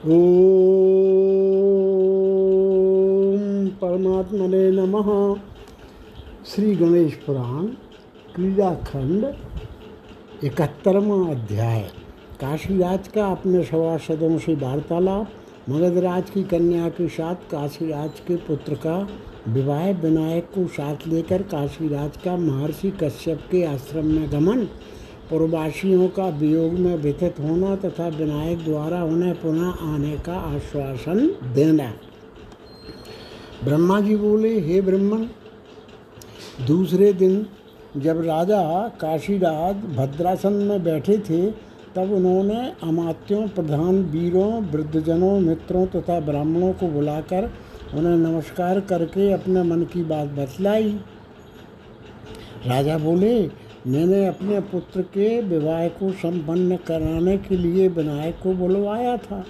ओम परमात्मने नमः। श्री गणेश पुराण, क्रीड़ाखंड, इकहत्तरवा अध्याय। काशीराज का अपने सभासदों से वार्तालाप, मगधराज की कन्या के साथ काशीराज के पुत्र का विवाह, विनायक को साथ लेकर काशीराज का महर्षि कश्यप के आश्रम में गमन पूर्ववासियों का वियोग में व्यथित होना तथा विनायक द्वारा उन्हें पुनः आने का आश्वासन देना। ब्रह्मा जी बोले, हे ब्रह्मन, दूसरे दिन जब राजा काशीराज भद्रासन में बैठे थे, तब उन्होंने अमात्यों, प्रधान वीरों, वृद्धजनों, मित्रों तथा ब्राह्मणों को बुलाकर उन्हें नमस्कार करके अपने मन की बात बतलाई। राजा बोले मैंने अपने पुत्र के विवाह को संपन्न कराने के लिए विनायक को बुलवाया था।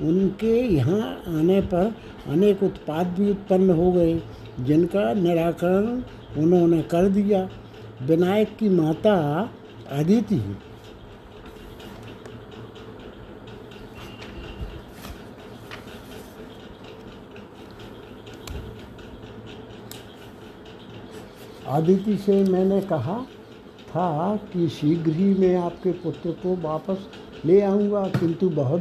उनके यहाँ आने पर अनेक उत्पाद भी उत्पन्न हो गए, जिनका निराकरण उन्होंने कर दिया। विनायक की माता अदिति आदिति से मैंने कहा था कि शीघ्र ही मैं आपके पुत्र को वापस ले आऊँगा, किंतु बहुत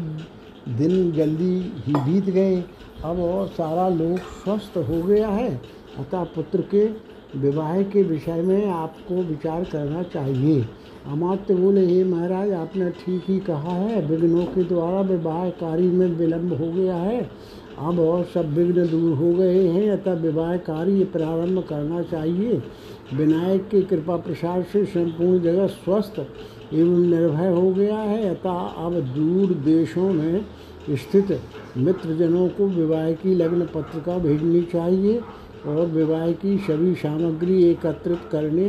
दिन जल्दी ही बीत गए। अब और सारा लोग स्वस्थ हो गया है। अतः पुत्र के विवाह के विषय में आपको विचार करना चाहिए। अमात्य बोले, हे महाराज, आपने ठीक ही कहा है। विघ्नों के द्वारा विवाह कार्य में विलम्ब हो गया है। अब और सब विघ्न दूर हो गए हैं। अतः विवाह कार्य प्रारंभ करना चाहिए। विनायक की कृपा प्रसाद से संपूर्ण जगत स्वस्थ एवं निर्भय हो गया है। अतः अब दूर देशों में स्थित मित्रजनों को विवाह की लग्न पत्रिका भेजनी चाहिए और विवाह की सभी सामग्री एकत्रित करने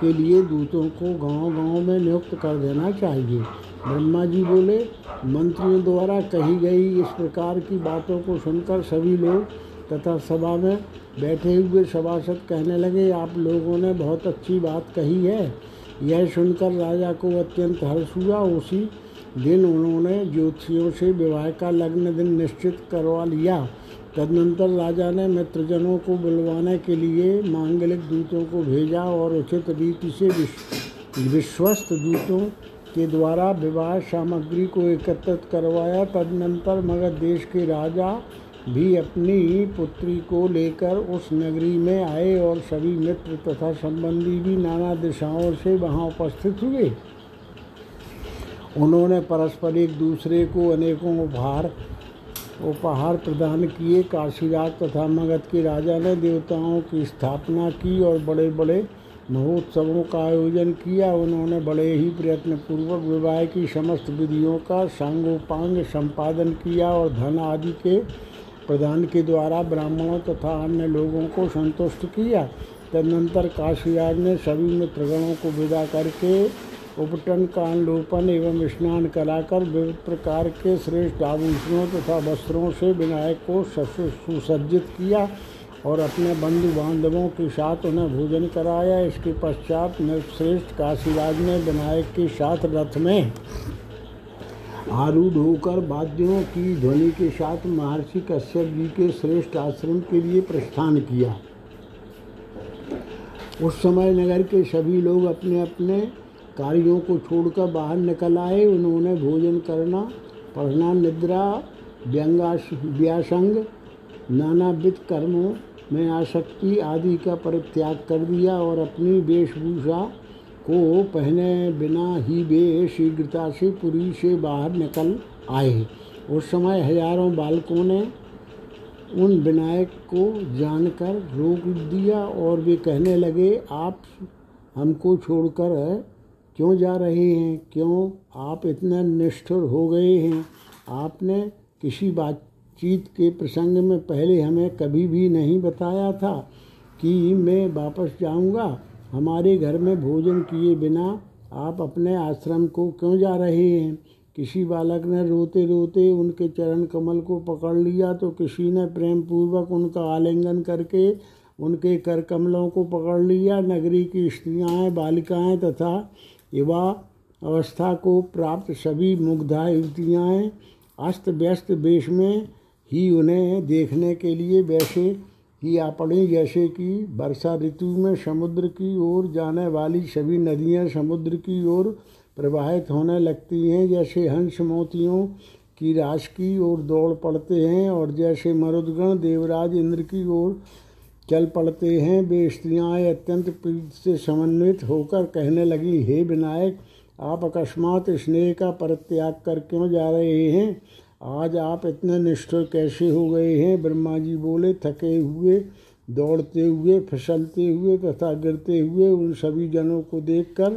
के लिए दूतों को गांव-गांव में नियुक्त कर देना चाहिए। ब्रह्मा जी बोले, मंत्रियों द्वारा कही गई इस प्रकार की बातों को सुनकर सभी लोग तथा सभा में बैठे हुए सभासद कहने लगे, आप लोगों ने बहुत अच्छी बात कही है। यह सुनकर राजा को अत्यंत हर्ष हुआ। उसी दिन उन्होंने ज्योतिषियों से विवाह का लग्न दिन निश्चित करवा लिया। तदनंतर राजा ने मित्रजनों को बुलवाने के लिए मांगलिक दूतों को भेजा और उचित रीति से विश्वस्त दूतों के द्वारा विवाह सामग्री को एकत्रित करवाया। तदनंतर मगध देश के राजा भी अपनी पुत्री को लेकर उस नगरी में आए और सभी मित्र तथा संबंधी भी नाना दिशाओं से वहाँ उपस्थित हुए। उन्होंने परस्पर एक दूसरे को अनेकों उपहार उपहार प्रदान किए। काशीराज तथा मगध के राजा ने देवताओं की स्थापना की और बड़े बड़े महोत्सवों का आयोजन किया। उन्होंने बड़े ही प्रयत्न पूर्वक विवाह की समस्त विधियों का सांगोपांग संपादन किया और धन आदि के प्रधान के द्वारा ब्राह्मणों तथा अन्य लोगों को संतुष्ट किया। तदनंतर काशीराज ने सभी मित्रगणों को विदा करके उपटन, कानलोपन एवं स्नान कराकर विविध प्रकार के श्रेष्ठ आभूषणों तथा वस्त्रों से विनायक को सुसज्जित किया और अपने बंधु बांधवों के साथ उन्हें भोजन कराया। इसके पश्चात श्रेष्ठ काशीराज ने विनायक के साथ रथ में आरूढ़ होकर वाद्यों की ध्वनि के साथ महर्षि कश्यप जी के श्रेष्ठ आश्रम के लिए प्रस्थान किया। उस समय नगर के सभी लोग अपने अपने कार्यों को छोड़कर बाहर निकल आए। उन्होंने भोजन करना, पढ़ना, निद्रा व्यंगाश व्यासंग, नानाविध कर्मों में आसक्ति आदि का परित्याग कर दिया और अपनी वेशभूषा को पहने बिना ही वे शीघ्रता से पुरी से बाहर निकल आए। उस समय हज़ारों बालकों ने उन विनायक को जानकर रोक दिया और वे कहने लगे, आप हमको छोड़कर क्यों जा रहे हैं? क्यों आप इतने निष्ठुर हो गए हैं? आपने किसी बातचीत के प्रसंग में पहले हमें कभी भी नहीं बताया था कि मैं वापस जाऊँगा? हमारे घर में भोजन किए बिना आप अपने आश्रम को क्यों जा रहे हैं? किसी बालक ने रोते रोते उनके चरण कमल को पकड़ लिया तो किसी ने प्रेम पूर्वक उनका आलिंगन करके उनके कर कमलों को पकड़ लिया। नगरी की स्त्रियाँ बालिकाएँ तथा युवा अवस्था को प्राप्त सभी मुग्धा युवतियाँ अस्त व्यस्त वेश में ही उन्हें देखने के लिए वैसे ही आ पड़ी जैसे कि वर्षा ऋतु में समुद्र की ओर जाने वाली सभी नदियाँ समुद्र की ओर प्रवाहित होने लगती हैं, जैसे हंस मोतियों की राश की ओर दौड़ पड़ते हैं और जैसे मरुदगण देवराज इंद्र की ओर चल पड़ते हैं, वे स्त्रियाँ अत्यंत प्रीत से समन्वित होकर कहने लगी, हे विनायक, आप अकस्मात स्नेह का परित्याग कर क्यों जा रहे हैं? आज आप इतने निष्ठुर कैसे हो गए हैं? ब्रह्मा जी बोले, थके हुए, दौड़ते हुए, फिसलते हुए तथा गिरते हुए उन सभी जनों को देखकर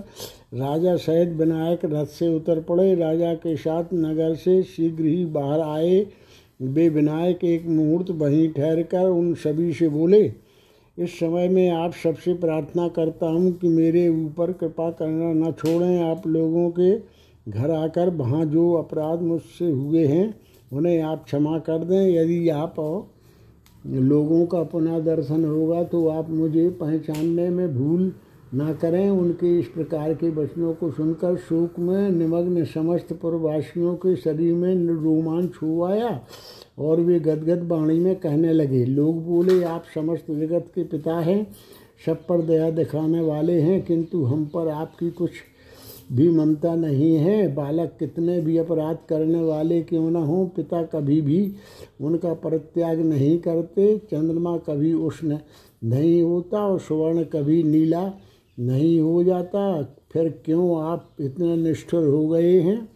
राजा सहित विनायक रथ से उतर पड़े। राजा के साथ नगर से शीघ्र ही बाहर आए। वे विनायक एक मुहूर्त वहीं ठहर कर उन सभी से बोले, इस समय में आप सबसे प्रार्थना करता हूँ कि मेरे ऊपर कृपा करना न छोड़ें। आप लोगों के घर आकर वहाँ जो अपराध मुझसे हुए हैं, उन्हें आप क्षमा कर दें। यदि आप लोगों का पुनः दर्शन होगा तो आप मुझे पहचानने में भूल ना करें। उनके इस प्रकार के वचनों को सुनकर शोक में निमग्न समस्त पुरवासियों के शरीर में रोमांच हुआ आया और वे गदगद वाणी में कहने लगे, लोग बोले, आप समस्त जगत के पिता हैं, सब पर दया दिखाने वाले हैं, किंतु हम पर आपकी कुछ भी ममता नहीं है। बालक कितने भी अपराध करने वाले क्यों न हों, पिता कभी भी उनका परित्याग नहीं करते। चंद्रमा कभी उष्ण नहीं होता और स्वर्ण कभी नीला नहीं हो जाता। फिर क्यों आप इतने निष्ठुर हो गए हैं?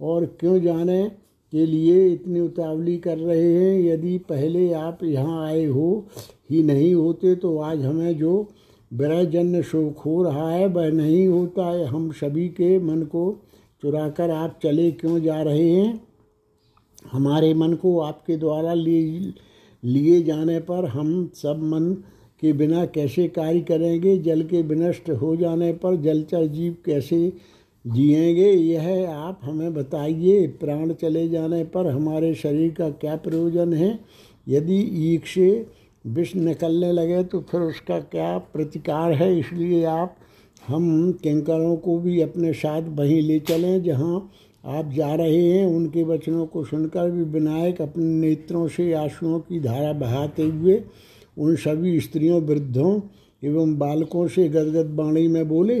और क्यों जाने के लिए इतनी उतावली कर रहे हैं? यदि पहले आप यहाँ आए हो, ही नहीं होते तो आज हमें जो विरहजन्य शोक हो रहा है, वह नहीं होता है। हम सभी के मन को चुराकर आप चले क्यों जा रहे हैं? हमारे मन को आपके द्वारा लिए लिए जाने पर हम सब मन के बिना कैसे कार्य करेंगे? जल के विनष्ट हो जाने पर जलचर जीव कैसे जिएँगे? यह आप हमें बताइए। प्राण चले जाने पर हमारे शरीर का क्या प्रयोजन है? यदि ईक से विष निकलने लगे तो फिर उसका क्या प्रतिकार है? इसलिए आप, हम किंकरों को भी अपने साथ वहीं ले चलें, जहाँ आप जा रहे हैं। उनके वचनों को सुनकर भी विनायक अपने नेत्रों से आंसुओं की धारा बहाते हुए उन सभी स्त्रियों, वृद्धों एवं बालकों से गदगद वाणी में बोले,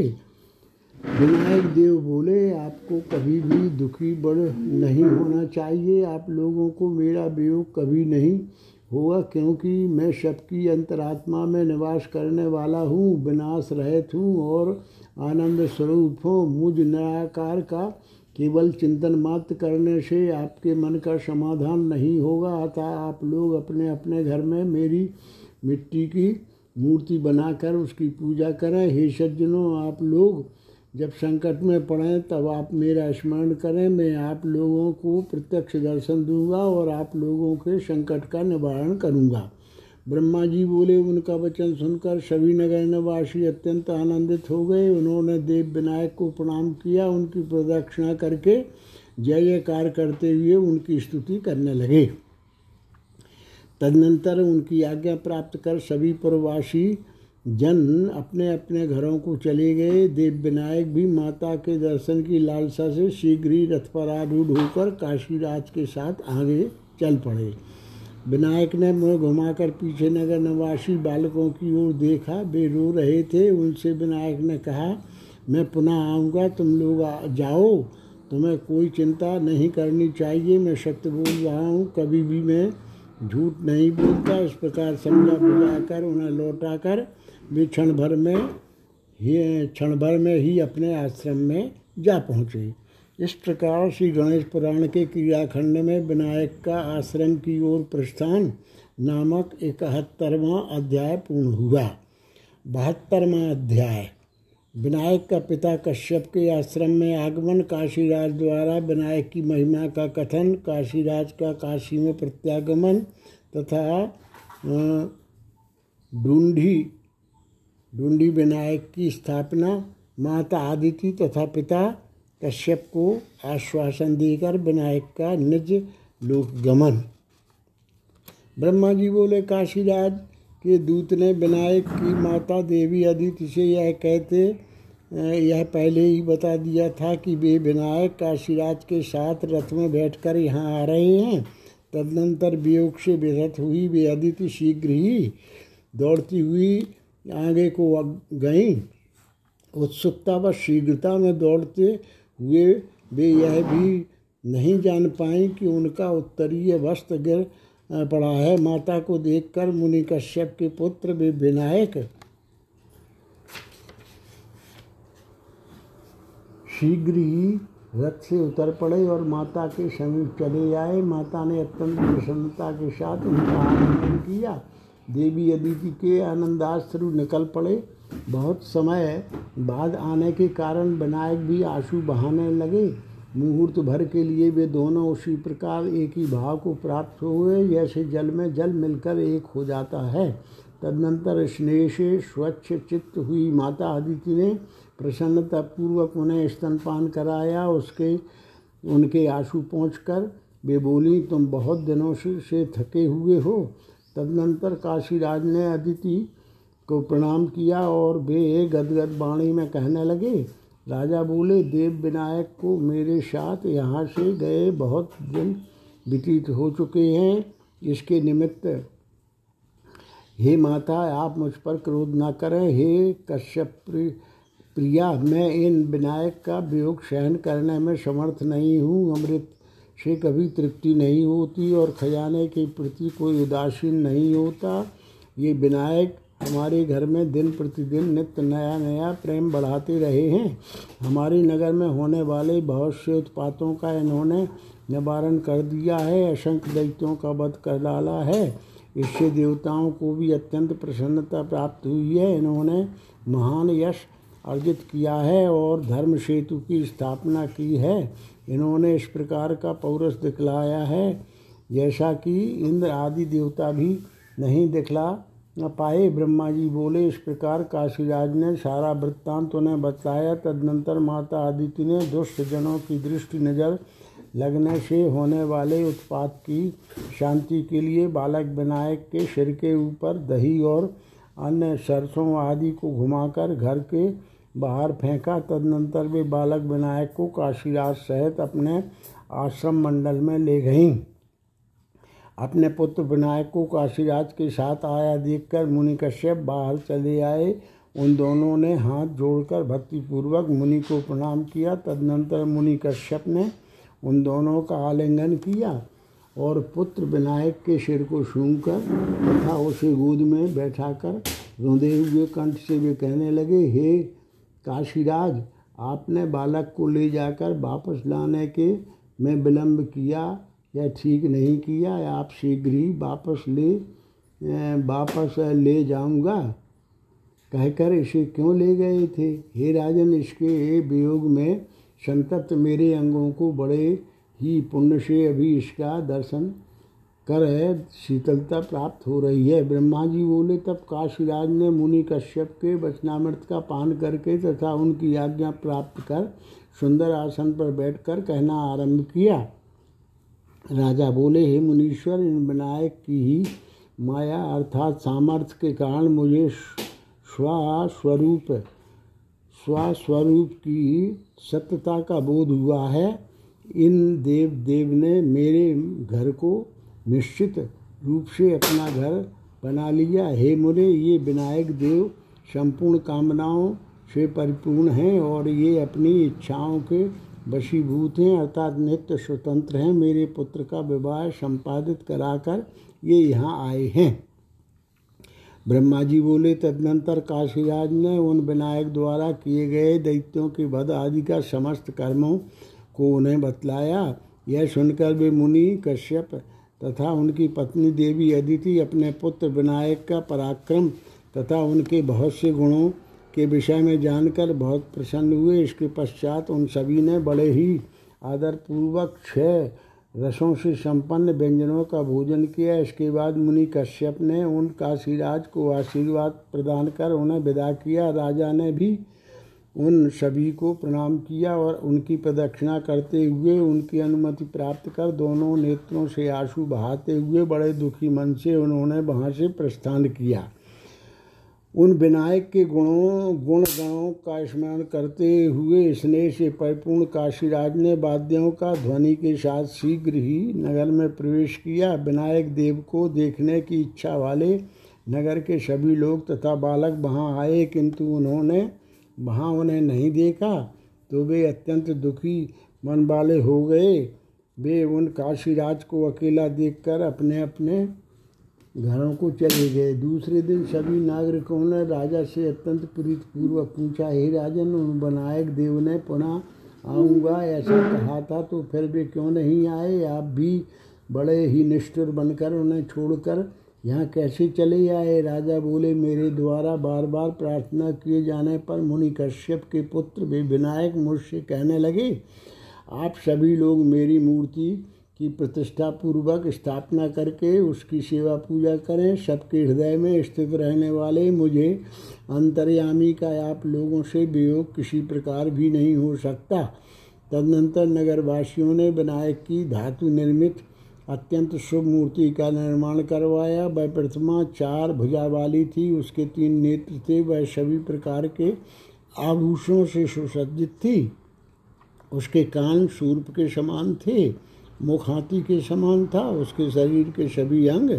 विनायक देव बोले, आपको कभी भी दुखी बड़ नहीं होना चाहिए। आप लोगों को मेरा वियोग कभी नहीं होगा क्योंकि मैं सबकी अंतरात्मा में निवास करने वाला हूँ, विनाश रहित हूँ और आनंद स्वरूप हूँ। मुझ निराकार का केवल चिंतन मात्र करने से आपके मन का समाधान नहीं होगा, अतः आप लोग अपने अपने घर में मेरी मिट्टी की मूर्ति बनाकर उसकी पूजा करें। हे सज्जनों, आप लोग जब संकट में पड़ें, तब आप मेरा स्मरण करें, मैं आप लोगों को प्रत्यक्ष दर्शन दूँगा और आप लोगों के संकट का निवारण करूँगा। ब्रह्मा जी बोले, उनका वचन सुनकर सभी नगर निवासी अत्यंत आनंदित हो गए। उन्होंने देव विनायक को प्रणाम किया, उनकी प्रदक्षिणा करके जय जयकार करते हुए उनकी स्तुति करने लगे। तदनंतर उनकी आज्ञा प्राप्त कर सभी प्रवासी जन अपने अपने घरों को चले गए। देव विनायक भी माता के दर्शन की लालसा से शीघ्र ही रथ पर आरूढ़ होकर काशीराज के साथ आगे चल पड़े। विनायक ने मुँह घुमाकर पीछे नगर निवासी बालकों की ओर देखा। वे रो रहे थे। उनसे विनायक ने कहा, मैं पुनः आऊँगा। तुम लोग जाओ। तुम्हें कोई चिंता नहीं करनी चाहिए। मैं सत्य बोल रहा हूँ। कभी भी मैं झूठ नहीं बोलता। इस प्रकार समझा बुझा कर उन्हें लौटाकर वे क्षण भर में ही, क्षण भर में ही अपने आश्रम में जा पहुँचे। इस प्रकार श्री गणेश पुराण के क्रियाखंड में विनायक का आश्रम की ओर प्रस्थान नामक इकहत्तरवां अध्याय पूर्ण हुआ। बहत्तरवां अध्याय। विनायक का पिता कश्यप के आश्रम में आगमन काशीराज द्वारा विनायक की महिमा का कथन, काशीराज का काशी में प्रत्यागमन तथा ढूंढी ढूंढी विनायक की स्थापना माता आदिति तथा पिता कश्यप को आश्वासन देकर विनायक का निज लोकगमन ब्रह्मा जी बोले, काशीराज के दूत ने विनायक की माता देवी अदिति से यह कहते, यह पहले ही बता दिया था कि वे विनायक काशीराज के साथ रथ में बैठकर यहाँ आ रहे हैं। तदनंतर वियोग से विरत हुई वे अदिति शीघ्र ही दौड़ती हुई आगे को गई, उत्सुकता व शीघ्रता में दौड़ते हुए वे यह भी नहीं जान पाए कि उनका उत्तरीय वस्त्र गिर पड़ा है। माता को देखकर मुनि कश्यप के पुत्र वे विनायक शीघ्र ही रथ से उतर पड़े और माता के समीप चले आए। माता ने अत्यंत प्रसन्नता के साथ उनका आलिंगन किया। देवी अदिति के आनंदाश्रु निकल पड़े बहुत समय बाद आने के कारण विनायक भी आँसू बहाने लगे। मुहूर्त भर के लिए वे दोनों उसी प्रकार एक ही भाव को प्राप्त हुए जैसे जल में जल मिलकर एक हो जाता है। तदनंतर स्नेह से स्वच्छ चित्त हुई माता अदिति ने प्रसन्नतापूर्वक उन्हें स्तनपान कराया। उसके उनके आँसू पहुँच वे बोली तुम बहुत दिनों से, से थके हुए हो। तदनंतर काशीराज ने अदिति को प्रणाम किया और वे गदगद वाणी में कहने लगे, राजा बोले देव विनायक को मेरे साथ यहाँ से गए बहुत दिन व्यतीत हो चुके हैं। इसके निमित्त हे माता, आप मुझ पर क्रोध ना करें। हे कश्यप प्रिया, मैं इन विनायक का वियोग सहन करने में समर्थ नहीं हूँ। अमृत से कभी तृप्ति नहीं होती और खजाने के प्रति कोई उदासीन नहीं होता। ये विनायक हमारे घर में दिन प्रतिदिन नित्य नया नया प्रेम बढ़ाते रहे हैं। हमारे नगर में होने वाले बहुत से उत्पातों का इन्होंने निवारण कर दिया है। असंख्य दैत्यों का वध कर डाला है। इससे देवताओं को भी अत्यंत प्रसन्नता प्राप्त हुई है। इन्होंने महान यश अर्जित किया है और धर्म सेतु की स्थापना की है। इन्होंने इस प्रकार का पौरस दिखलाया है, जैसा कि इंद्र आदि देवता भी नहीं दिखला पाए। ब्रह्मा जी बोले, इस प्रकार काशीराज ने सारा वृत्तांत उन्हें बताया। तदनंतर माता आदित्य ने दुष्ट जनों की दृष्टि नज़र लगने से होने वाले उत्पात की शांति के लिए बालक विनायक के सिर के ऊपर दही और अन्य सरसों आदि को घुमाकर घर के बाहर फेंका, तदनंतर वे बालक विनायक को काशीराज सहित अपने आश्रम मंडल में ले गईं। अपने पुत्र विनायक को काशीराज के साथ आया देखकर मुनि कश्यप बाहर चले आए। उन दोनों ने हाथ जोड़कर भक्तिपूर्वक मुनि को प्रणाम किया। तदनंतर मुनि कश्यप ने उन दोनों का आलिंगन किया और पुत्र विनायक के सिर को कर तथा उसे गोद में बैठाकर रोंदे हुए कंठ से वे कहने लगे, हे काशीराज, आपने बालक को ले जाकर वापस लाने के में विलंब किया या ठीक नहीं किया? आप शीघ्र ही वापस ले वापस ले जाऊँगा। कहकर इसे क्यों ले गए थे? हे राजन, इसके वियोग में संतप्त मेरे अंगों को बड़े ही पुण्य से अभी इसका दर्शन कर शीतलता प्राप्त हो रही है। ब्रह्मा जी बोले, तब काशीराज ने मुनि कश्यप के वचनामृत का पान करके तथा उनकी आज्ञा प्राप्त कर सुंदर आसन पर बैठकर कहना आरंभ किया। राजा बोले, हे मुनीश्वर, इन विनायक की ही माया अर्थात सामर्थ्य के कारण मुझे स्वस्वरूप स्वस्वरूप की सत्यता का बोध हुआ है। इन देव देव ने मेरे घर को निश्चित रूप से अपना घर बना लिया। हे मुने, ये विनायक देव संपूर्ण कामनाओं से परिपूर्ण हैं और ये अपनी इच्छाओं के वशीभूत हैं, अर्थात नित्य स्वतंत्र हैं। मेरे पुत्र का विवाह संपादित कराकर ये यहाँ आए हैं। ब्रह्मा जी बोले, तदनंतर काशीराज ने उन विनायक द्वारा किए गए दैत्यों के वध आदि का समस्त कर्मों को उन्हें बतलाया। यह सुनकर वे मुनि कश्यप तथा उनकी पत्नी देवी अदिति अपने पुत्र विनायक का पराक्रम तथा उनके बहुत से गुणों के विषय में जानकर बहुत प्रसन्न हुए। इसके पश्चात उन सभी ने बड़े ही आदरपूर्वक छः रसों से संपन्न व्यंजनों का भोजन किया। इसके बाद मुनि कश्यप ने उन काशीराज को आशीर्वाद प्रदान कर उन्हें विदा किया। राजा ने भी उन सभी को प्रणाम किया और उनकी प्रदक्षिणा करते हुए उनकी अनुमति प्राप्त कर दोनों नेत्रों से आँसू बहाते हुए बड़े दुखी मन से उन्होंने वहाँ से प्रस्थान किया। उन विनायक के गुणों गुण गणों का स्मरण करते हुए स्नेह से परिपूर्ण काशीराज ने वाद्यों का ध्वनि के साथ शीघ्र ही नगर में प्रवेश किया। विनायक देव को देखने की इच्छा वाले नगर के सभी लोग तथा बालक वहाँ आए, किंतु उन्होंने वहाँ उन्हें नहीं देखा तो वे अत्यंत दुखी मन वाले हो गए। वे उन काशीराज को अकेला देखकर अपने अपने घरों को चले गए। दूसरे दिन सभी नागरिकों ने राजा से अत्यंत प्रीतिपूर्वक पूछा, हे राजन, उन विनायक देव ने पुनः आऊँगा? ऐसा कहा था तो फिर वे क्यों नहीं आए? आप भी बड़े ही निष्ठुर बनकर उन्हें छोड़कर यहाँ कैसे चले आए? राजा बोले, मेरे द्वारा बार बार प्रार्थना किए जाने पर मुनि कश्यप के पुत्र भी विनायक मुझसे कहने लगे, आप सभी लोग मेरी मूर्ति की प्रतिष्ठा पूर्वक स्थापना करके उसकी सेवा पूजा करें। सबके हृदय में स्थित रहने वाले मुझे अंतर्यामी का आप लोगों से वियोग किसी प्रकार भी नहीं हो सकता। तदनंतर नगरवासियों ने विनायक की धातु निर्मित अत्यंत शुभ मूर्ति का निर्माण करवाया। वह प्रतिमा चार भुजा वाली थी। उसके तीन नेत्र थे। वह सभी प्रकार के आभूषणों से सुसज्जित थी। उसके कान सूर्प के समान थे। मुख हाथी के समान था। उसके शरीर के सभी अंग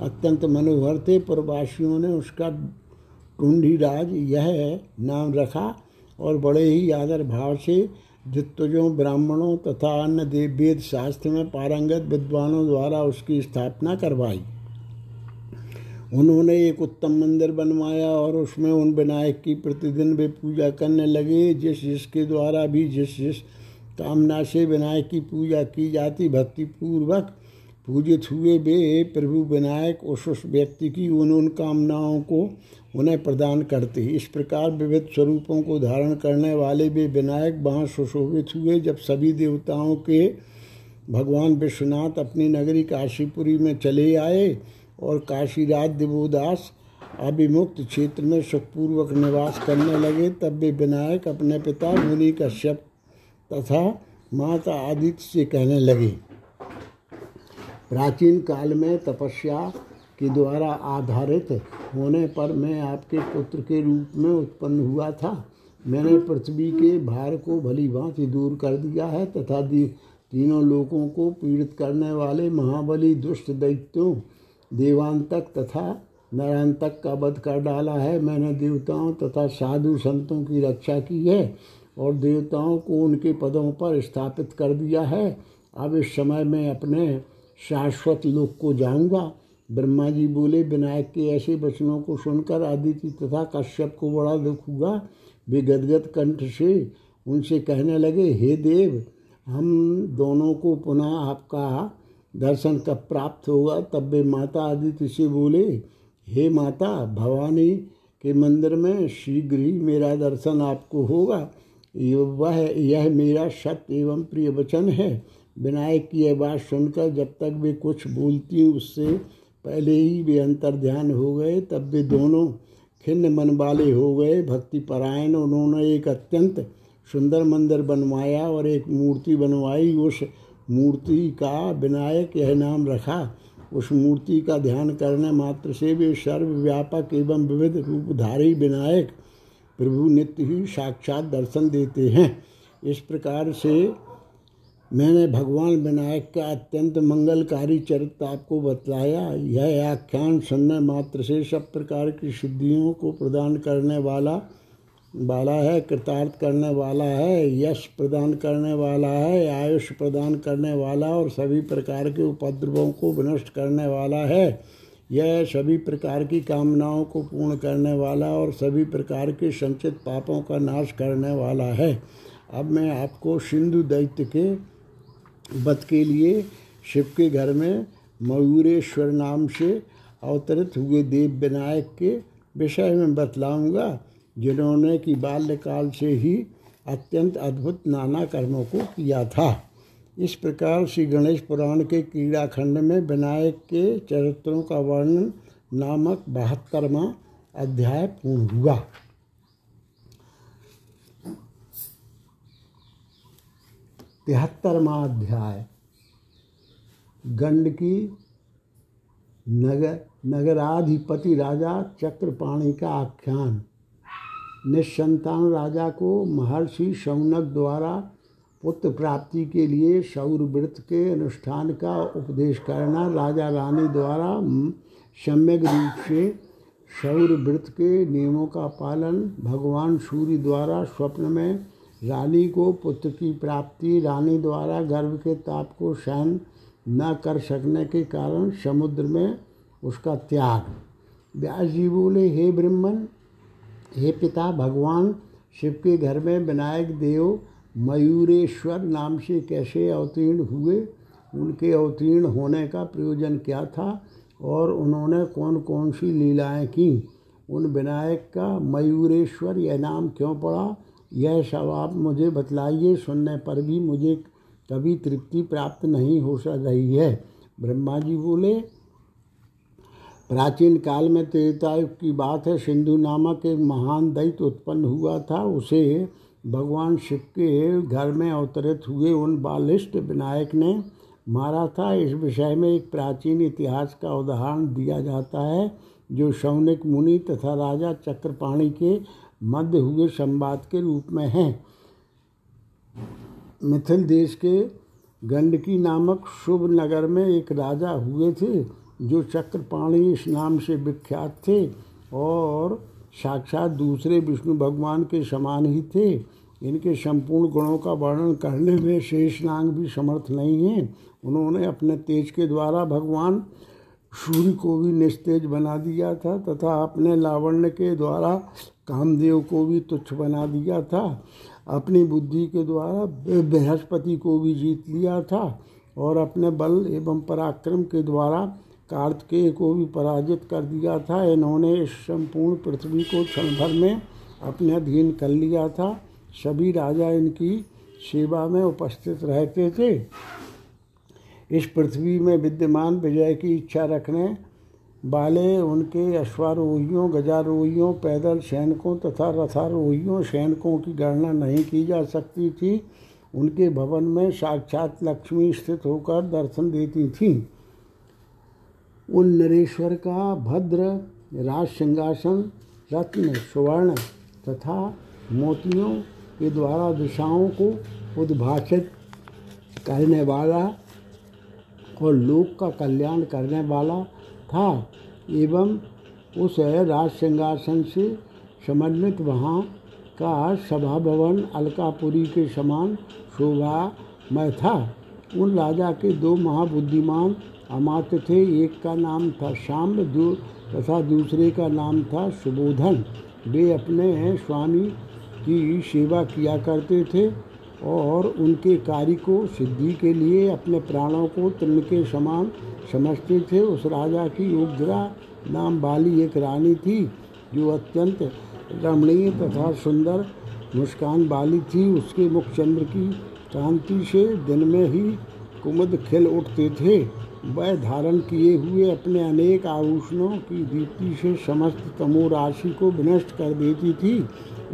अत्यंत मनोहर थे। प्रवासियों ने उसका टूंढीराज यह नाम रखा और बड़े ही आदर भाव से जित्तजों ब्राह्मणों तथा अन्य देव वेद शास्त्र में पारंगत विद्वानों द्वारा उसकी स्थापना करवाई। उन्होंने एक उत्तम मंदिर बनवाया और उसमें उन विनायक की प्रतिदिन वे पूजा करने लगे, जिस जिसके द्वारा भी जिस जिस कामना से विनायक की पूजा की जाती भक्ति पूर्वक पूजित हुए वे प्रभु विनायक उस उस व्यक्ति की उन उन कामनाओं को उन्हें प्रदान करते इस प्रकार विविध स्वरूपों को धारण करने वाले वे विनायक वहाँ सुशोभित हुए जब सभी देवताओं के भगवान विश्वनाथ अपनी नगरी काशीपुरी में चले आए और काशीराज दिवोदास अभिमुक्त क्षेत्र में सुखपूर्वक निवास करने लगे, तब वे विनायक अपने पिता मुनि कश्यप तथा माता आदित्य से कहने लगे, प्राचीन काल में तपस्या के द्वारा आधारित होने पर मैं आपके पुत्र के रूप में उत्पन्न हुआ था। मैंने पृथ्वी के भार को भली भांति दूर कर दिया है तथा तीनों लोगों को पीड़ित करने वाले महाबली दुष्ट दैत्यों देवांतक तथा नरांतक का वध कर डाला है। मैंने देवताओं तथा साधु संतों की रक्षा की है और देवताओं को उनके पदों पर स्थापित कर दिया है। अब इस समय मैं अपने शाश्वत लोक को जाऊँगा। ब्रह्मा जी बोले, विनायक के ऐसे वचनों को सुनकर आदित्य तथा कश्यप को बड़ा दुख हुआ। वे गदगद कंठ से उनसे कहने लगे, हे देव, हम दोनों को पुनः आपका दर्शन कब प्राप्त होगा? तब वे माता आदित्य से बोले, हे माता, भवानी के मंदिर में शीघ्र ही मेरा दर्शन आपको होगा। वह, यह मेरा सत्य एवं प्रिय वचन है। विनायक की यह बात सुनकर जब तक वे कुछ बोलती उससे पहले ही वे अंतर ध्यान हो गए, तब वे दोनों खिन्न मन वाले हो गए। भक्ति परायण उन्होंने एक अत्यंत सुंदर मंदिर बनवाया और एक मूर्ति बनवाई। उस मूर्ति का विनायक यह नाम रखा। उस मूर्ति का ध्यान करने मात्र से वे सर्वव्यापक एवं विविध रूपधारी विनायक प्रभु नित्य ही साक्षात दर्शन देते हैं। इस प्रकार से मैंने भगवान विनायक का अत्यंत मंगलकारी चरित्र आपको बतलाया। यह आख्यान सुनने मात्र से सब प्रकार की सिद्धियों को प्रदान करने वाला वाला है, कृतार्थ करने वाला है, यश प्रदान करने वाला है, आयुष प्रदान करने वाला और सभी प्रकार के उपद्रवों को विनष्ट करने वाला है। यह सभी प्रकार की कामनाओं को पूर्ण करने वाला और सभी प्रकार के संचित पापों का नाश करने वाला है। अब मैं आपको सिंधु दैत्य के वध के लिए शिव के घर में मयूरेश्वर नाम से अवतरित हुए देव विनायक के विषय में बतलाऊँगा, जिन्होंने कि बाल्यकाल से ही अत्यंत अद्भुत नाना कर्मों को किया था। इस प्रकार श्री गणेश पुराण के क्रीड़ा खंड में विनायक के चरित्रों का वर्णन नामक बहत्तरवा अध्याय पूर्ण हुआ। तिहत्तरवा अध्याय। गंडकी नगर नगराधिपति राजा चक्रपाणि का आख्यान। निसंतान राजा को महर्षि शौनक द्वारा पुत्र प्राप्ति के लिए सौर व्रत के अनुष्ठान का उपदेश करना, राजा रानी द्वारा सम्यक रूप से सौर व्रत के नियमों का पालन, भगवान सूर्य द्वारा स्वप्न में रानी को पुत्र की प्राप्ति, रानी द्वारा गर्भ के ताप को सहन न कर सकने के कारण समुद्र में उसका त्याग। व्यास जी बोले हे ब्रह्मन, हे पिता, भगवान, शिव के घर में विनायक देव, मयूरेश्वर नाम से कैसे अवतीर्ण हुए? उनके अवतीर्ण होने का प्रयोजन क्या था? और उन्होंने कौन कौन सी लीलाएँ की? उन विनायक का मयूरेश्वर यह नाम क्यों पड़ा? यह सब आप मुझे बतलाइए, सुनने पर भी मुझे कभी तृप्ति प्राप्त नहीं हो रही है। ब्रह्मा जी बोले, प्राचीन काल में त्रेतायुग की बात है। सिंधु नामक एक महान दैत्य उत्पन्न हुआ था। उसे भगवान शिव के घर में अवतरित हुए उन बालिष्ट विनायक ने मारा था। इस विषय में एक प्राचीन इतिहास का उदाहरण दिया जाता है, जो शौनिक मुनि तथा राजा चक्रपाणी के मध्य हुए संवाद के रूप में हैं। मिथिल देश के गंडकी नामक शुभ नगर में एक राजा हुए थे, जो चक्रपाणी इस नाम से विख्यात थे और साक्षात दूसरे विष्णु भगवान के समान ही थे। इनके संपूर्ण गुणों का वर्णन करने में शेषनांग भी समर्थ नहीं है। उन्होंने अपने तेज के द्वारा भगवान सूर्य को भी निस्तेज बना दिया था तथा अपने लावण्य के द्वारा, कामदेव को भी तुच्छ बना दिया था। अपनी बुद्धि के द्वारा बृहस्पति को भी जीत लिया था और अपने बल एवं पराक्रम के द्वारा कार्तिकेय को भी पराजित कर दिया था। इन्होंने इस संपूर्ण पृथ्वी को क्षण भर में अपने अधीन कर लिया था। सभी राजा इनकी सेवा में उपस्थित रहते थे। इस पृथ्वी में विद्यमान विजय की इच्छा रखने वाले उनके अश्वारोहियों, गजारोहियों, पैदल सैनिकों तथा रथारोहियों सैनिकों की गणना नहीं की जा सकती थी। उनके भवन में साक्षात लक्ष्मी स्थित होकर दर्शन देती थीं। उन नरेश्वर का भद्र राज सिंहासन, रत्न, स्वर्ण तथा मोतियों के द्वारा दिशाओं को उद्भाषित करने वाला और लोक का कल्याण करने वाला था एवं उस राज सिंहासन से समन्वित वहाँ का सभा भवन अलकापुरी के समान शोभामय था। उन राजा के दो महाबुद्धिमान अमात्य थे। एक का नाम था श्याम तथा दूसरे का नाम था सुबोधन। वे अपने स्वामी की सेवा किया करते थे। और उनके कार्य को सिद्धि के लिए अपने प्राणों को तृण के समान समझते थे। उस राजा की उग्रा नाम बाली एक रानी थी, जो अत्यंत रमणीय तथा सुंदर मुस्कान वाली थी। उसके मुख चंद्र की कांति से दिन में ही कुमद खिल उठते थे। वह धारण किए हुए अपने अनेक आभूषणों की दीप्ति से समस्त तमो राशि को विनष्ट कर देती थी।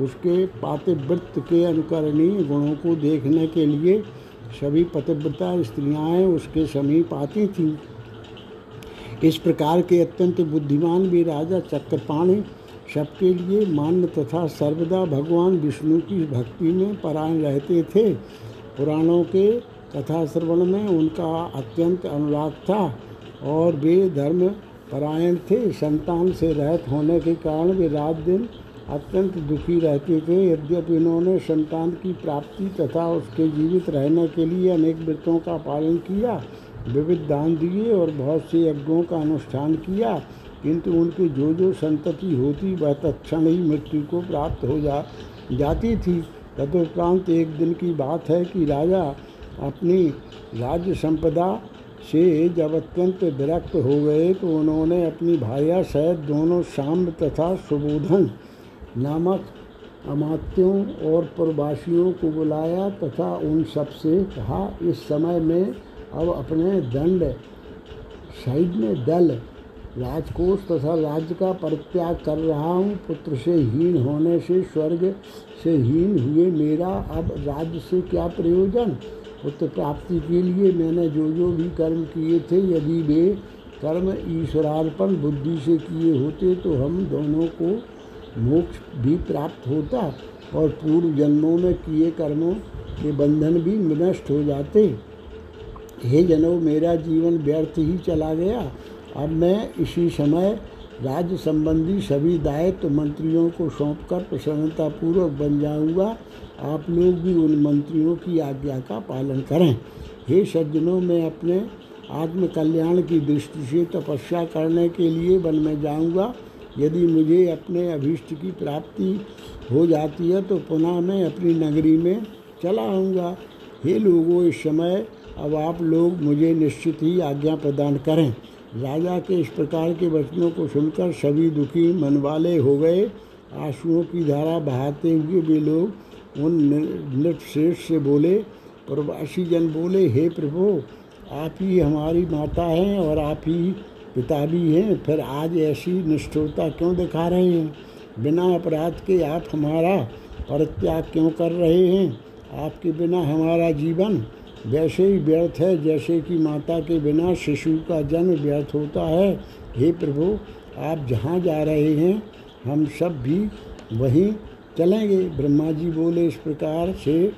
उसके पातिवृत्त के अनुकरणीय गुणों को देखने के लिए सभी पतिव्रता स्त्रियाएँ उसके समीप आती थीं। इस प्रकार के अत्यंत बुद्धिमान भी राजा चक्रपाणी सबके लिए मान्य तथा सर्वदा भगवान विष्णु की भक्ति में परायण रहते थे। पुराणों के कथा श्रवण में उनका अत्यंत अनुराग था और वे धर्म परायण थे। संतान से रहित होने के कारण वे रात दिन अत्यंत दुखी रहते थे। यद्यपि इन्होंने संतान की प्राप्ति तथा उसके जीवित रहने के लिए अनेक व्रतों का पालन किया, विविध दान दिए और बहुत से यज्ञों का अनुष्ठान किया, किंतु उनकी जो जो संतति होती, वह तत्क्षण ही मृत्यु को प्राप्त हो जा, जाती थी। तदुपरांत एक दिन की बात है कि राजा अपनी राज्य संपदा से जब अत्यंत विरक्त हो गए तो उन्होंने अपनी भाइया सहित दोनों शाम तथा सुबोधन नामक अमात्यों और प्रवासियों को बुलाया तथा उन सबसे कहा, इस समय में अब अपने दंड साइड में दल, राजकोष तथा राज्य का परित्याग कर रहा हूँ। पुत्र से हीन होने से, स्वर्ग से हीन हुए मेरा अब राज्य से क्या प्रयोजन? पुत्र प्राप्ति के लिए मैंने जो जो भी कर्म किए थे, यदि वे कर्म ईश्वरार्पण बुद्धि से किए होते तो हम दोनों को मोक्ष भी प्राप्त होता और पूर्व जन्मों में किए कर्मों के बंधन भी नष्ट हो जाते। हे जनो, मेरा जीवन व्यर्थ ही चला गया। अब मैं इसी समय राज्य संबंधी सभी दायित्व मंत्रियों को सौंपकर प्रसन्नतापूर्वक बन जाऊँगा। आप लोग भी उन मंत्रियों की आज्ञा का पालन करें। हे सज्जनों, मैं अपने आत्मकल्याण की दृष्टि से तपस्या करने के लिए वन में जाऊँगा। यदि मुझे अपने अभीष्ट की प्राप्ति हो जाती है तो पुनः मैं अपनी नगरी में चला आऊँगा। हे लोगों, इस समय अब आप लोग मुझे निश्चित ही आज्ञा प्रदान करें। राजा के इस प्रकार के वचनों को सुनकर सभी दुखी मन वाले हो गए। आंसुओं की धारा बहाते हुए वे लोग उन नृतश्रेष्ठ से बोले, प्रवासी जन बोले, हे प्रभु, आप ही हमारी माता हैं और आप ही पिता भी हैं, फिर आज ऐसी निष्ठुरता क्यों दिखा रहे हैं? बिना अपराध के आप हमारा परित्याग क्यों कर रहे हैं? आपके बिना हमारा जीवन वैसे ही व्यर्थ है, जैसे कि माता के बिना शिशु का जन्म व्यर्थ होता है। हे प्रभु, आप जहाँ जा रहे हैं, हम सब भी वहीं चलेंगे। ब्रह्मा जी बोले इस प्रकार से,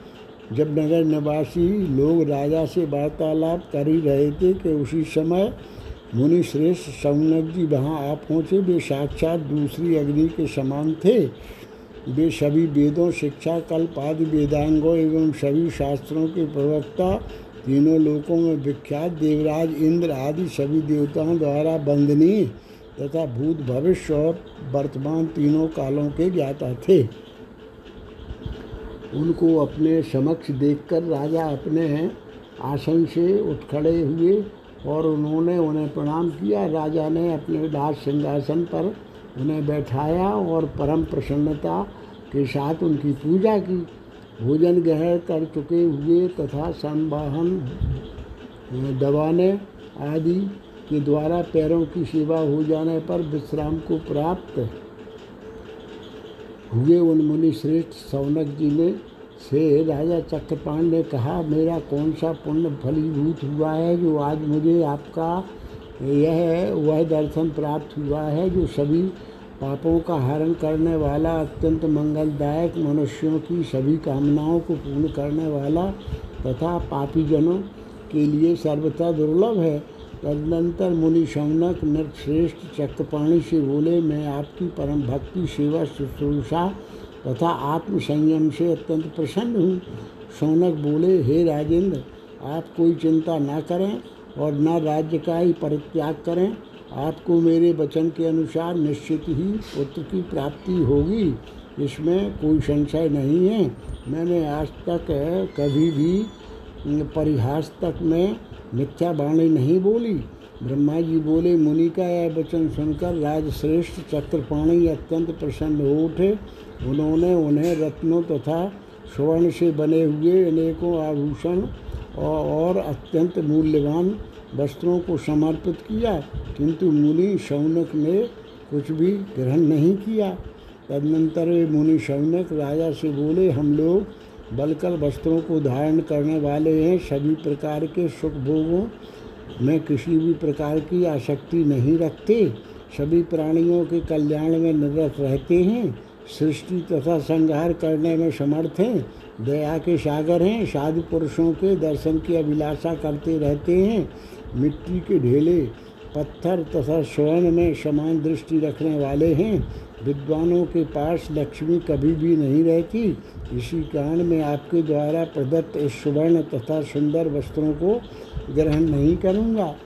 जब नगर निवासी लोग राजा से वार्तालाप कर ही रहे थे कि उसी समय मुनि श्रेष्ठ सौनक जी, वहाँ आ पहुँचे। वे साक्षात दूसरी अग्नि के समान थे। वे सभी वेदों, शिक्षा, कल्प आदि, वेदांगों एवं सभी शास्त्रों के प्रवक्ता, तीनों लोकों में विख्यात देवराज इंद्र आदि सभी देवताओं द्वारा वंदनीय तथा भूत भविष्य और वर्तमान तीनों कालों के ज्ञाता थे। उनको अपने समक्ष देखकर राजा अपने आसन से उठ खड़े हुए और उन्होंने उन्हें प्रणाम किया। राजा ने अपने दास सिंहासन पर उन्हें बैठाया और परम प्रसन्नता के साथ उनकी पूजा की। भोजन ग्रहण कर चुके हुए तथा संवाहन दबाने आदि के द्वारा पैरों की सेवा हो जाने पर विश्राम को प्राप्त हुए उन मुनि श्रेष्ठ सौनक जी ने से राजा चक्रपाण ने कहा, मेरा कौन सा पुण्य फलीभूत हुआ है जो आज मुझे आपका, यह वह दर्शन प्राप्त हुआ है जो सभी पापों का हरण करने वाला, अत्यंत मंगलदायक मनुष्यों की सभी कामनाओं को पूर्ण करने वाला तथा पापी जनों के लिए सर्वथा दुर्लभ है। तदनंतर मुनि शौनक नृश्रेष्ठ चक्रपाणी से बोले, मैं आपकी परम भक्ति, सेवा, शुश्रूषा तथा आत्मसंयम से अत्यंत प्रसन्न हूँ। शौनक बोले, हे राजेंद्र, आप कोई चिंता ना करें और न राज्य का ही परित्याग करें। आपको मेरे वचन के अनुसार निश्चित ही पुत्र की प्राप्ति होगी। इसमें कोई संशय नहीं है। मैंने आज तक कभी भी परिहास तक में मिथ्या वाणी नहीं बोली। ब्रह्मा जी बोले, मुनि का यह वचन सुनकर राजश्रेष्ठ चक्रपाणी अत्यंत प्रसन्न हो उठे। उन्होंने उन्हें रत्नों तथा स्वर्ण से बने हुए अनेकों आभूषण और अत्यंत मूल्यवान वस्त्रों को समर्पित किया, किंतु मुनि शौनक ने कुछ भी ग्रहण नहीं किया। तदनंतर वे मुनि शौनक राजा से बोले, हम लोग बलकर वस्त्रों को धारण करने वाले हैं। सभी प्रकार के सुख भोगों में किसी भी प्रकार की आसक्ति नहीं रखते। सभी प्राणियों के कल्याण में निरत रहते हैं। सृष्टि तथा संहार करने में समर्थ हैं। दया के सागर हैं। साधु पुरुषों के दर्शन की अभिलाषा करते रहते हैं। मिट्टी के ढेले, पत्थर तथा स्वर्ण में समान दृष्टि रखने वाले हैं। विद्वानों के पास लक्ष्मी कभी भी नहीं रहती। इसी कारण मैं आपके द्वारा प्रदत्त इस सुवर्ण तथा सुंदर वस्त्रों को ग्रहण नहीं करूँगा।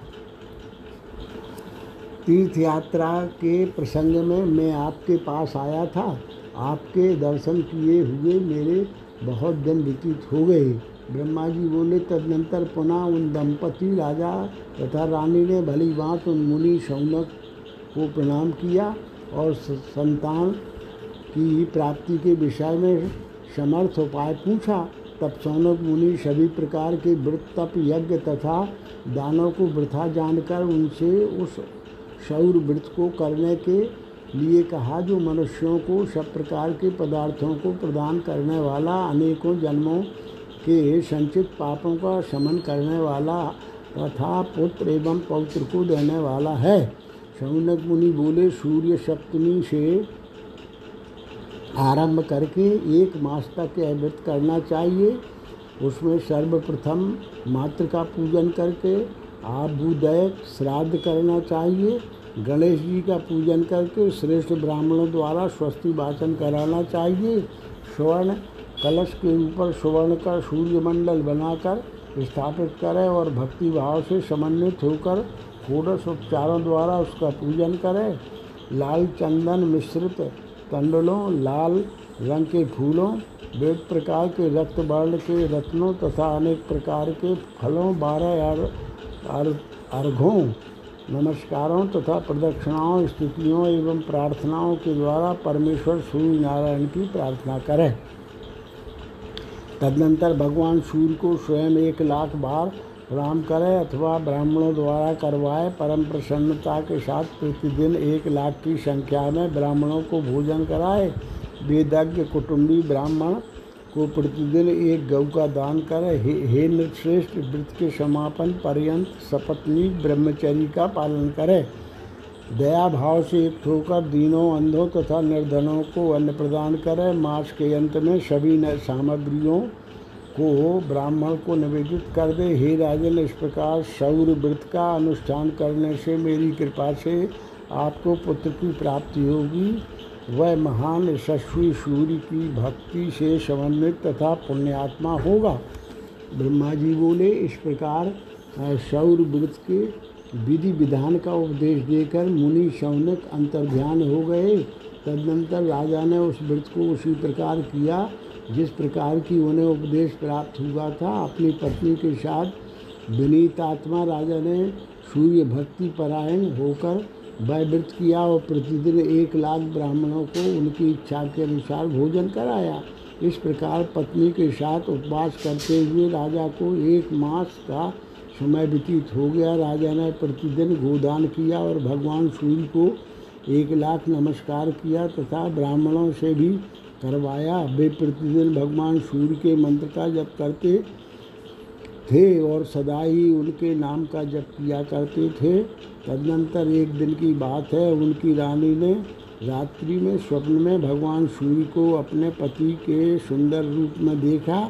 तीर्थ यात्रा के प्रसंग में मैं आपके पास आया था। आपके दर्शन किए हुए मेरे बहुत दिन व्यतीत हो गए। ब्रह्मा जी बोले, तदनंतर पुनः उन दंपति राजा तथा रानी ने भली बात उन मुनि शौनक को प्रणाम किया और संतान की प्राप्ति के विषय में समर्थ उपाय पूछा। तब सौनक मुनि सभी प्रकार के व्रत, तप, यज्ञ तथा दानों को वृथा जानकर उनसे उस सौर व्रत को करने के लिए कहा, जो मनुष्यों को सब प्रकार के पदार्थों को प्रदान करने वाला, अनेकों जन्मों के संचित पापों का शमन करने वाला तथा पुत्र एवं पौत्र को देने वाला है। शौनक मुनि बोले, सूर्य सप्तमी से आरंभ करके एक मास तक यह व्रत करना चाहिए। उसमें सर्वप्रथम मात्र का पूजन करके आबुदय श्राद्ध करना चाहिए। गणेश जी का पूजन करके श्रेष्ठ ब्राह्मणों द्वारा स्वस्ति वाचन कराना चाहिए। स्वर्ण कलश के ऊपर स्वर्ण का सूर्यमंडल बनाकर स्थापित करें और भक्ति भाव से समन्वित होकर षोडश उपचारों द्वारा उसका पूजन करें। लाल चंदन मिश्रित कंडलों लाल रंग के फूलों वेद प्रकार के रक्त वर्ण के रत्नों तथा अनेक प्रकार के फलों, बारह अर्घों नमस्कारों तथा प्रदक्षिणाओं, स्तुतियों एवं प्रार्थनाओं के द्वारा परमेश्वर सूर्य नारायण की प्रार्थना करें। तदनंतर भगवान सूर्य को स्वयं एक लाख बार प्रणाम करें अथवा ब्राह्मणों द्वारा करवाए परम प्रसन्नता के साथ प्रतिदिन एक लाख की संख्या में ब्राह्मणों को भोजन कराए। वेदज्ञ कुटुंबी ब्राह्मण को प्रतिदिन एक गौ का दान करे। हे, हे नृश्रेष्ठ व्रत के समापन पर्यंत सपत्नी ब्रह्मचर्य का पालन करे। दया भाव से युक्त होकर दीनों अंधों तथा निर्धनों को अन्न प्रदान करे। मास के अंत में सभी सामग्रियों को ब्राह्मण को निवेदित कर दे। हे राजन इस प्रकार सौर व्रत का अनुष्ठान करने से मेरी कृपा से आपको पुत्र की प्राप्ति होगी। वह महान यशस्वी सूर्य की भक्ति से समन्वित तथा पुण्यात्मा होगा। ब्रह्मा जी बोले इस प्रकार सौर व्रत के विधि विधान का उपदेश देकर मुनि शौनक अंतर्ध्यान हो गए। तदनंतर राजा ने उस व्रत को उसी प्रकार किया, जिस प्रकार की उन्हें उपदेश प्राप्त हुआ था। अपनी पत्नी के साथ विनीतात्मा राजा ने सूर्य भक्ति परायण होकर वह व्रत किया और प्रतिदिन एक लाख ब्राह्मणों को उनकी इच्छा के अनुसार भोजन कराया। इस प्रकार पत्नी के साथ उपवास करते हुए राजा को एक मास का समय व्यतीत हो गया। राजा ने प्रतिदिन गोदान किया और भगवान सूर्य को एक लाख नमस्कार किया तथा ब्राह्मणों से भी करवाया। वे प्रतिदिन भगवान सूर्य के मंत्र का जप करते थे और सदा ही उनके नाम का जप किया करते थे। तदनंतर एक दिन की बात है, उनकी रानी ने रात्रि में स्वप्न में भगवान सूर्य को अपने पति के सुंदर रूप में देखा।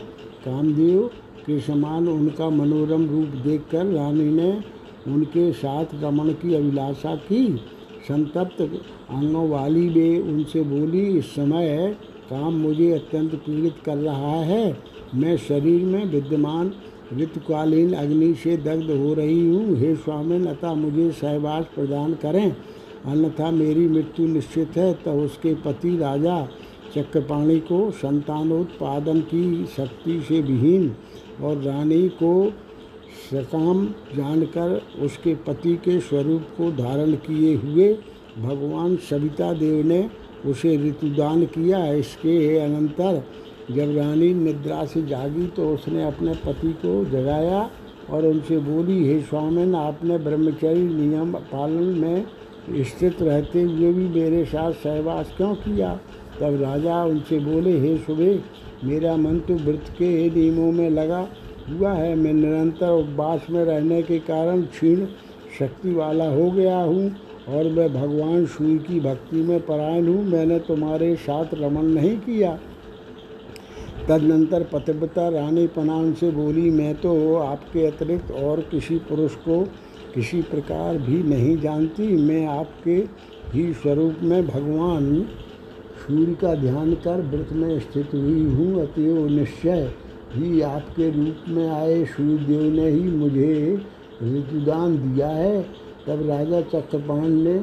कामदेव के समान उनका मनोरम रूप देखकर रानी ने उनके साथ रमण की अभिलाषा की। संतप्त अंगों वाली वे उनसे बोली, इस समय काम मुझे अत्यंत पीड़ित कर रहा है। मैं शरीर में विद्यमान ऋतुकालीन अग्नि से दग्ध हो रही हूँ। हे स्वामी अतः मुझे सहवास प्रदान करें। अन्यथा मेरी मृत्यु निश्चित है। तब उसके पति राजा चक्रपाणी को संतानोत्पादन की शक्ति से विहीन और रानी को सकाम जानकर उसके पति के स्वरूप को धारण किए हुए भगवान सविता देव ने उसे ऋतुदान किया। इसके अनंतर जब रानी निद्रा से जागी तो उसने अपने पति को जगाया और उनसे बोली, हे स्वामिन, आपने ब्रह्मचर्य नियम पालन में स्थित रहते हुए भी मेरे साथ सहवास क्यों किया? तब राजा उनसे बोले, हे सुबह मेरा मन तो व्रत के नियमों में लगा हुआ है। मैं निरंतर उपवास में रहने के कारण क्षीण शक्ति वाला हो गया हूँ और मैं भगवान सूर्य की भक्ति में परायण हूँ। मैंने तुम्हारे साथ रमन नहीं किया। तदनंतर पतिव्रता रानी पनान से बोली, मैं तो आपके अतिरिक्त और किसी पुरुष को किसी प्रकार भी नहीं जानती। मैं आपके ही स्वरूप में भगवान सूर्य का ध्यान कर व्रत में स्थित हुई हूँ। अतएव निश्चय ही आपके रूप में आए सूर्यदेव ने ही मुझे ऋतुदान दिया है। तब राजा चक्रपाण ने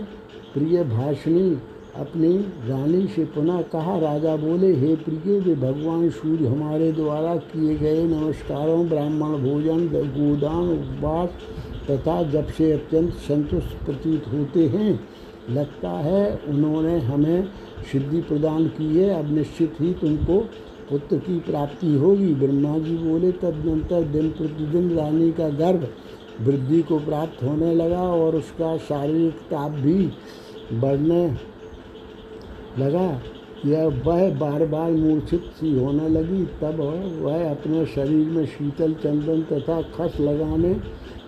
प्रिय भाषणी अपनी रानी से पुनः कहा, राजा बोले, हे प्रिय, वे भगवान सूर्य हमारे द्वारा किए गए नमस्कारों, ब्राह्मण भोजन, गोदान, उपवास तथा जब से अत्यंत संतुष्ट प्रतीत होते हैं, लगता है उन्होंने हमें सिद्धि प्रदान की है। अब निश्चित ही तुमको पुत्र की प्राप्ति होगी। ब्रह्मा जी बोले, तदनंतर दिन प्रतिदिन रानी का गर्भ वृद्धि को प्राप्त होने लगा और उसका शारीरिक ताप भी बढ़ने लगा, यह वह बार बार मूर्छित सी होने लगी। तब वह अपने शरीर में शीतल चंदन तथा खस लगाने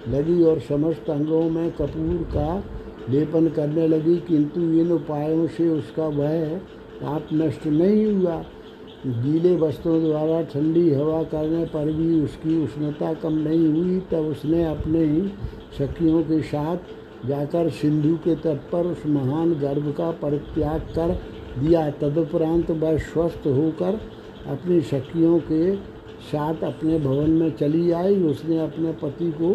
लगी और समस्त अंगों में कपूर का लेपन करने लगी। किंतु इन उपायों से उसका वह आप नष्ट नहीं हुआ। गीले वस्त्रों द्वारा ठंडी हवा करने पर भी उसकी उष्णता कम नहीं हुई। तब उसने अपने ही सखियों के साथ जाकर सिंधु के तट पर उस महान गर्भ का परित्याग कर दिया तदुपरांत वह स्वस्थ होकर अपनी सखियों के साथ अपने भवन में चली आई। उसने अपने पति को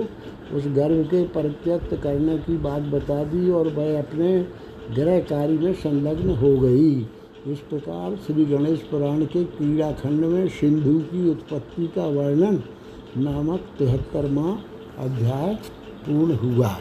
उस गर्भ के परित्यक्त करने की बात बता दी और वह अपने गृह कार्य में संलग्न हो गई। इस प्रकार श्री गणेश पुराण के क्रीड़ा खंड में सिंधु की उत्पत्ति का वर्णन नामक तिहत्तरवा अध्याय पूर्ण हुआ।